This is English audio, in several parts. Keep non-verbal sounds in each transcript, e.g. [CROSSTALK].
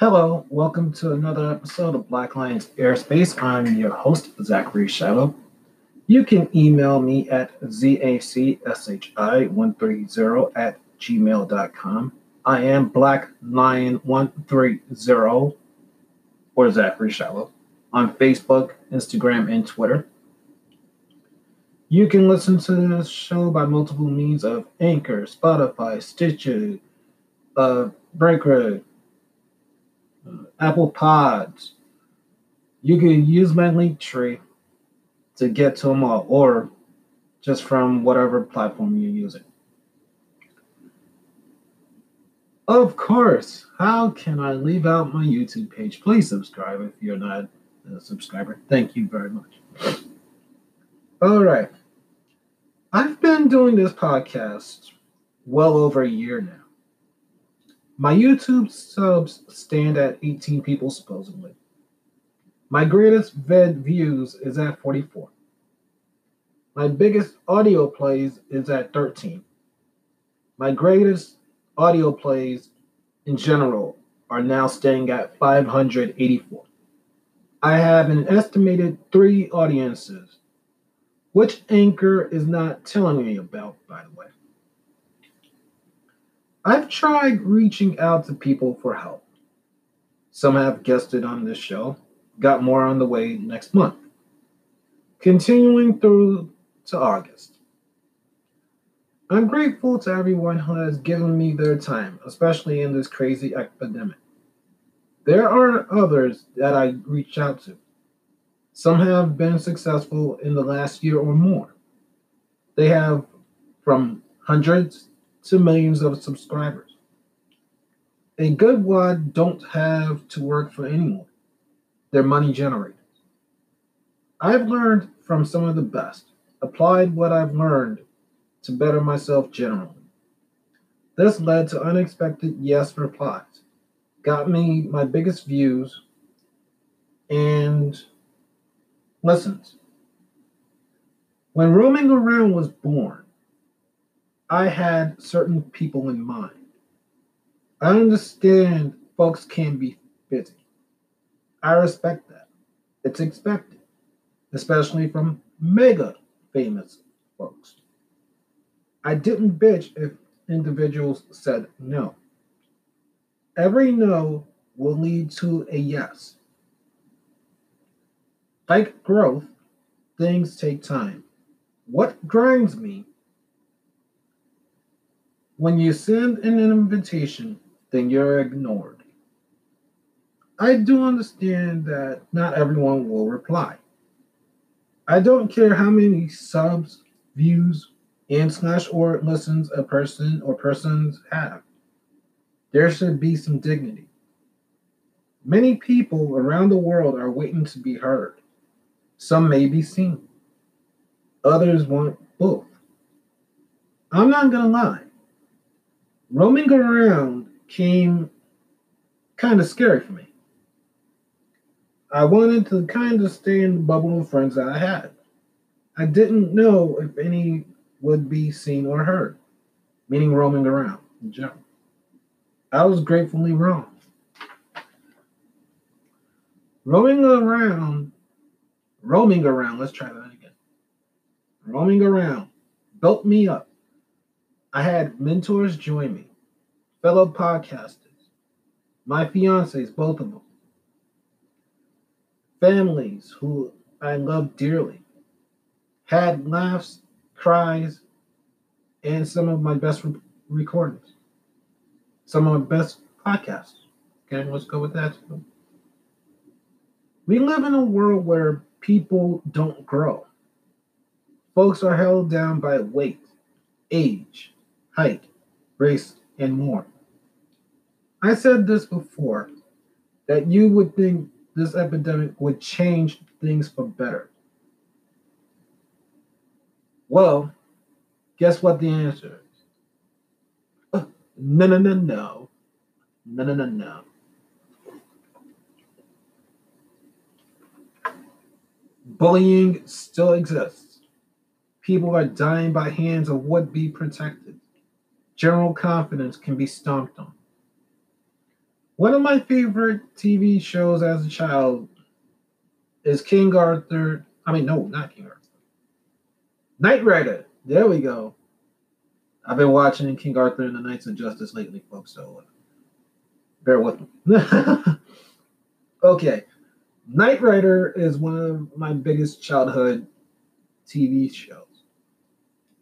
Hello, welcome to another episode of Black Lions Airspace. I'm your host, Zachary Shiloh. You can email me at zacshi130 at gmail.com. I am Black Lion 130 or Zachary Shiloh on Facebook, Instagram, and Twitter. You can listen to this show by multiple means of Anchor, Spotify, Stitcher, uh, Breaker, Apple Pods. You can use my link tree to get to them all, or just from whatever platform you're using. Of course, how can I leave out my YouTube page? Please subscribe if you're not a subscriber. Thank you very much. All right. I've been doing this podcast well over a year now. My YouTube subs stand at 18 people, supposedly. My greatest vid views is at 44. My biggest audio plays is at 13. My greatest audio plays in general are now staying at 584. I have an estimated three audiences, which Anchor is not telling me about, by the way. I've tried reaching out to people for help. Some have guested on this show, got more on the way next month. Continuing through to August. I'm grateful to everyone who has given me their time, especially in this crazy epidemic. There are others that I reach out to. Some have been successful in the last year or more. They have from hundreds to millions of subscribers. A good one don't have to work for anyone. They're money generators. I've learned from some of the best, applied what I've learned to better myself generally. This led to unexpected yes replies, got me my biggest views and listens. When Roaming Around was born, I had certain people in mind. I understand folks can be busy. I respect that. It's expected, especially from mega famous folks. I didn't bitch if individuals said no. Every no will lead to a yes. Like growth, things take time. What grinds me when you send an invitation, then you're ignored. I do understand that not everyone will reply. I don't care how many subs, views, and slash or listens a person or persons have. There should be some dignity. Many people around the world are waiting to be heard. Some may be seen. Others want both. I'm not going to lie roaming around came kind of scary for me. I wanted to kind of stay in the bubble of friends that I had. I didn't know if any would be seen or heard, meaning roaming around in general. I was gratefully wrong. Roaming around, roaming around, let's try that again. Roaming around built me up I had mentors join me, fellow podcasters, my fiancés, both of them, families who I love dearly, had laughs, cries, and some of my best re- recordings, some of my best podcasts. Okay, let's go with that. We live in a world where people don't grow. Folks are held down by weight, age, height, race, and more. I said this before that you would think this epidemic would change things for better. Well, guess what the answer is? Uh, no, no, no, no. No, no, no, no. Bullying still exists. People are dying by hands of would be protected general confidence can be stomped on. One of my favorite TV shows as a child is King Arthur. I mean, no, not King Arthur. Knight Rider. There we go. I've been watching King Arthur and the Knights of Justice lately, folks. So uh, bear with me. [LAUGHS] okay, Knight Rider is one of my biggest childhood TV shows.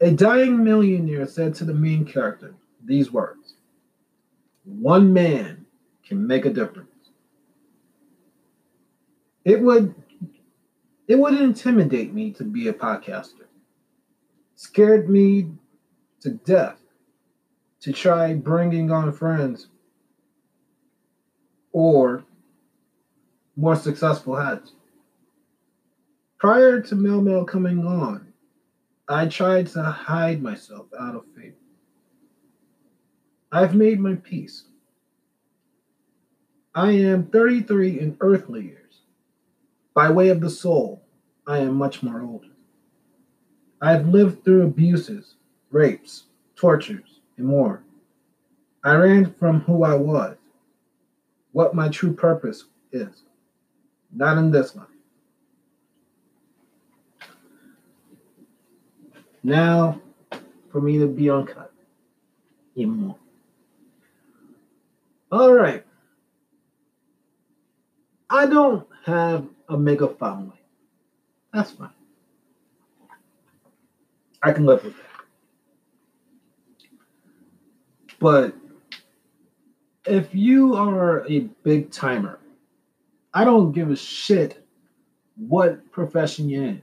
A dying millionaire said to the main character these words One man can make a difference. It would it would intimidate me to be a podcaster. Scared me to death to try bringing on friends or more successful heads. Prior to Mel Mel coming on, I tried to hide myself out of fear. I've made my peace. I am 33 in earthly years. By way of the soul, I am much more older. I've lived through abuses, rapes, tortures, and more. I ran from who I was, what my true purpose is, not in this life. Now, for me to be uncut, even more. All right. I don't have a mega family. That's fine. I can live with that. But if you are a big timer, I don't give a shit what profession you're in.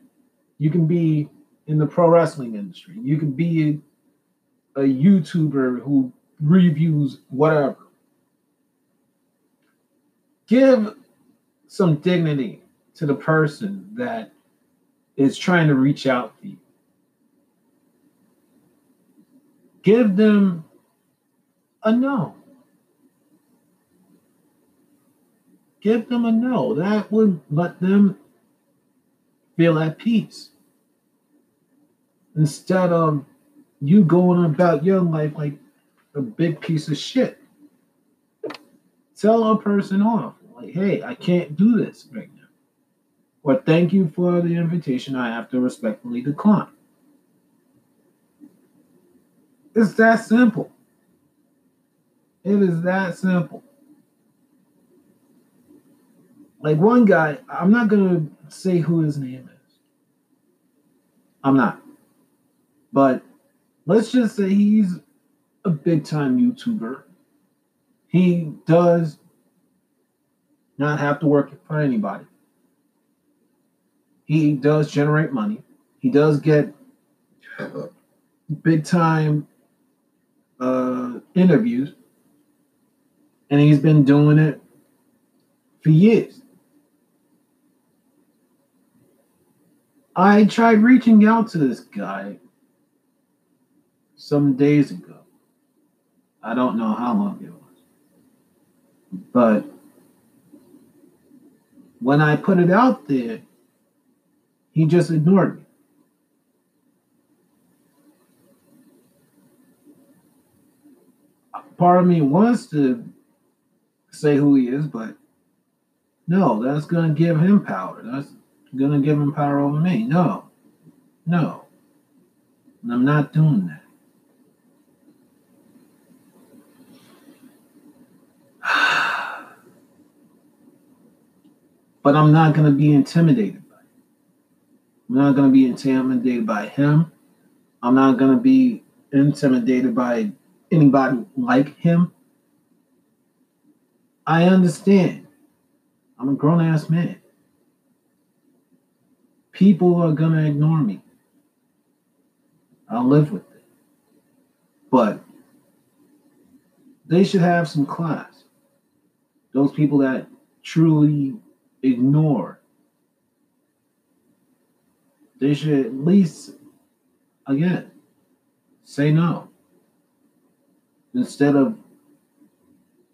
You can be in the pro wrestling industry. You can be a, a YouTuber who reviews whatever. Give some dignity to the person that is trying to reach out to you. Give them a no. Give them a no. That would let them feel at peace. Instead of you going about your life like a big piece of shit. Tell a person off. Like, hey, I can't do this right now. Or thank you for the invitation. I have to respectfully decline. It's that simple. It is that simple. Like one guy, I'm not going to say who his name is. I'm not. But let's just say he's a big time YouTuber. He does not have to work for anybody. He does generate money. He does get big time uh, interviews and he's been doing it for years. I tried reaching out to this guy some days ago. I don't know how long it was. But when I put it out there, he just ignored me. Part of me wants to say who he is, but no, that's going to give him power. That's going to give him power over me. No, no. And I'm not doing that. But I'm not going to be intimidated by it. I'm not going to be intimidated by him. I'm not going to be intimidated by anybody like him. I understand. I'm a grown ass man. People are going to ignore me. I'll live with it. But they should have some class. Those people that truly ignore, they should at least, again, say no. Instead of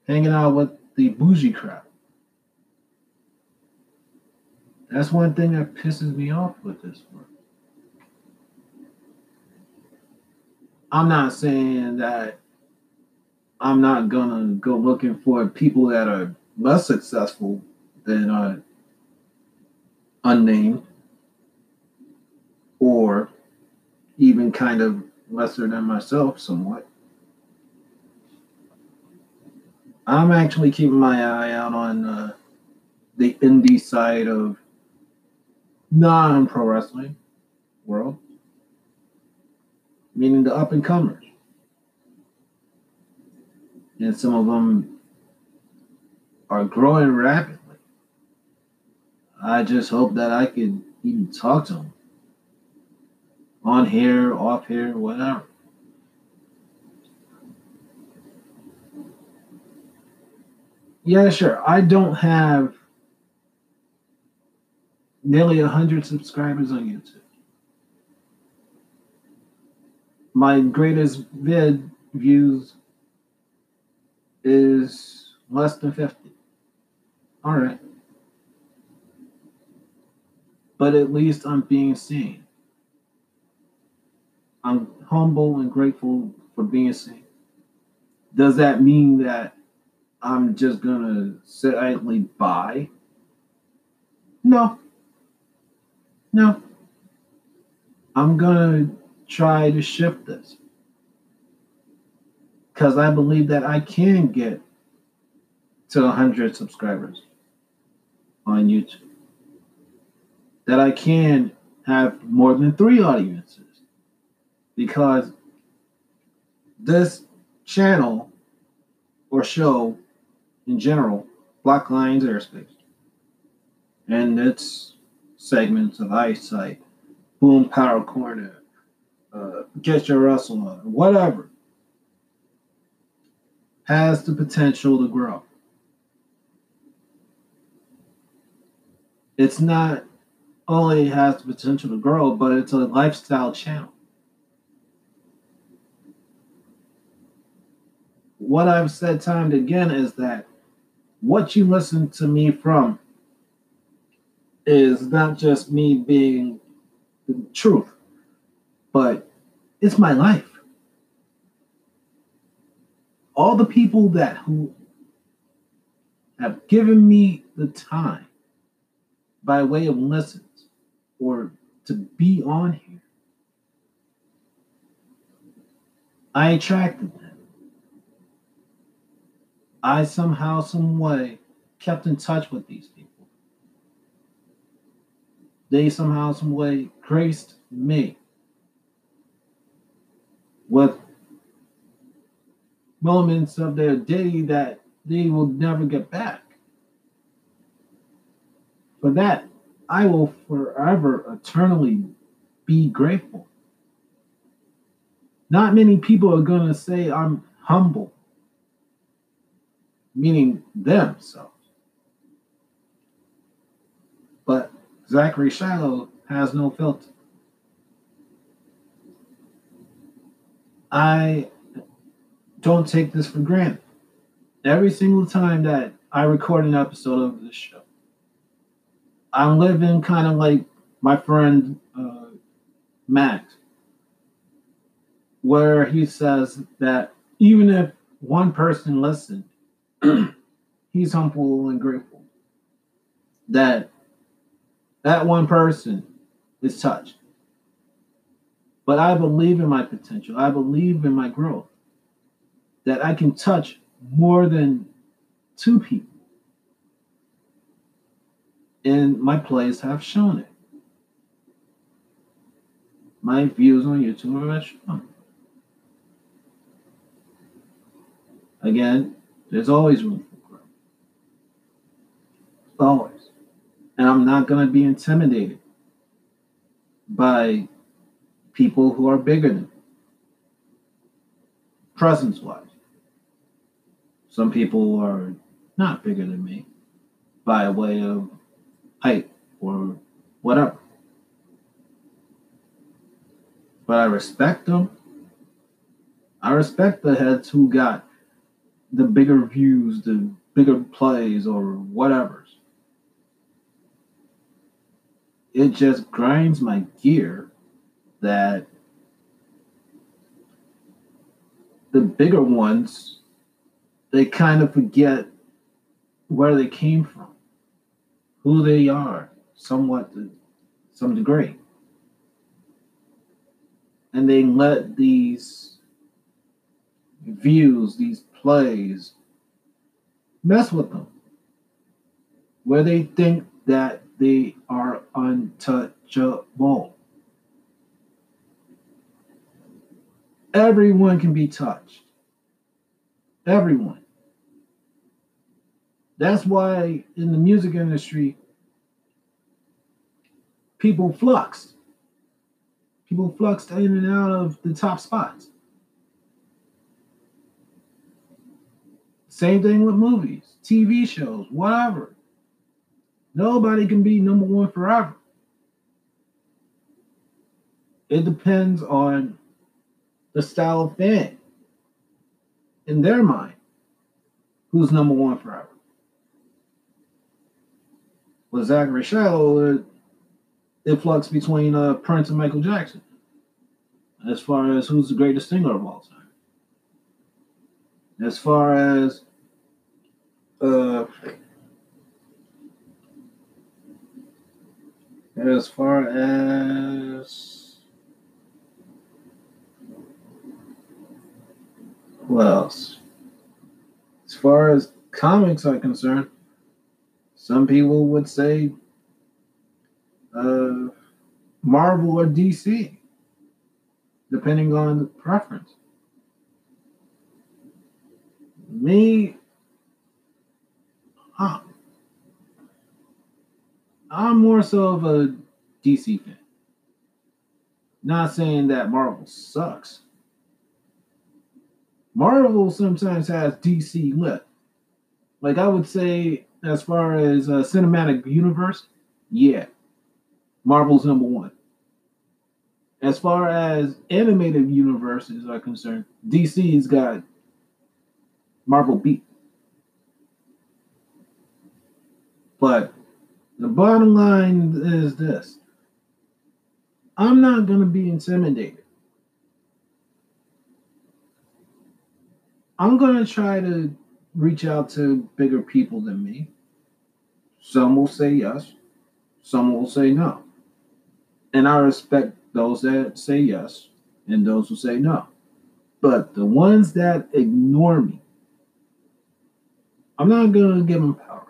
hanging out with the bougie crowd. That's one thing that pisses me off with this work. I'm not saying that I'm not gonna go looking for people that are less successful than unnamed or even kind of lesser than myself somewhat. I'm actually keeping my eye out on uh, the indie side of non pro wrestling world, meaning the up and comers. And some of them are growing rapidly. I just hope that I could even talk to them on here, off here, whatever. Yeah, sure. I don't have nearly 100 subscribers on YouTube. My greatest vid views is less than 50. All right. But at least I'm being seen. I'm humble and grateful for being seen. Does that mean that I'm just gonna sit idly by? No. No. I'm gonna try to shift this. Because I believe that I can get to 100 subscribers on YouTube. That I can have more than three audiences because this channel or show in general, Black Lions Airspace, and its segments of eyesight, Boom Power Corner, uh, Get Your Wrestle On, whatever, has the potential to grow. It's not only has the potential to grow, but it's a lifestyle channel. what I've said time and again is that what you listen to me from is not just me being the truth, but it's my life. All the people that who have given me the time by way of listens or to be on here, I attracted them. I somehow, some way, kept in touch with these people. They somehow, some way, graced me with moments of their day that they will never get back. For that, I will forever, eternally be grateful. Not many people are going to say I'm humble meaning themselves. But Zachary Shiloh has no filter. I don't take this for granted. Every single time that I record an episode of this show, I'm living kind of like my friend uh, Max, where he says that even if one person listened, [CLEARS THROAT] he's humble and grateful that that one person is touched. But I believe in my potential. I believe in my growth. That I can touch more than two people. And my plays have shown it. My views on YouTube have shown. Again, there's always room for growth. Always. And I'm not going to be intimidated by people who are bigger than me, presence wise. Some people are not bigger than me by way of height or whatever. But I respect them. I respect the heads who got the bigger views, the bigger plays, or whatever. It just grinds my gear that the bigger ones they kind of forget where they came from, who they are, somewhat to some degree. And they let these views, these plays, mess with them, where they think that they are untouchable. Everyone can be touched. Everyone. That's why in the music industry, people fluxed. People fluxed in and out of the top spots. Same thing with movies, TV shows, whatever. Nobody can be number one forever. It depends on the style of fan in their mind who's number one forever. With Zachary Shiloh, it, it flux between uh, Prince and Michael Jackson as far as who's the greatest singer of all time. As far as uh, as far as what else? As far as comics are concerned, some people would say Marvel or DC, depending on preference. Me, huh. I'm more so of a DC fan. Not saying that Marvel sucks. Marvel sometimes has DC lit. Like I would say, as far as a cinematic universe, yeah, Marvel's number one. As far as animated universes are concerned, DC's got Marvel beat. But the bottom line is this I'm not going to be intimidated. I'm going to try to reach out to bigger people than me. Some will say yes, some will say no. And I respect those that say yes and those who say no. But the ones that ignore me, I'm not going to give them power.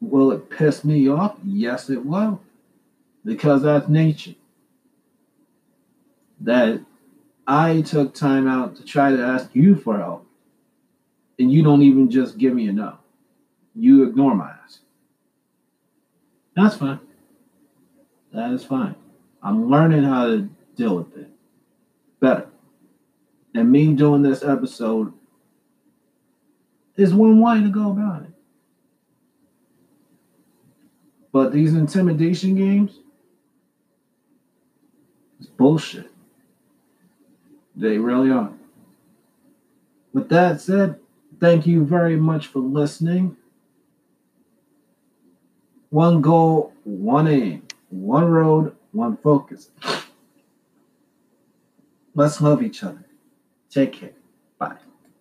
Will it piss me off? Yes, it will. Because that's nature. That I took time out to try to ask you for help. And you don't even just give me a no. You ignore my ask. That's fine. That is fine. I'm learning how to deal with it better. And me doing this episode is one way to go about it. But these intimidation games, it's bullshit. They really are. With that said, thank you very much for listening. One goal, one aim, one road, one focus. Let's love each other. Take care.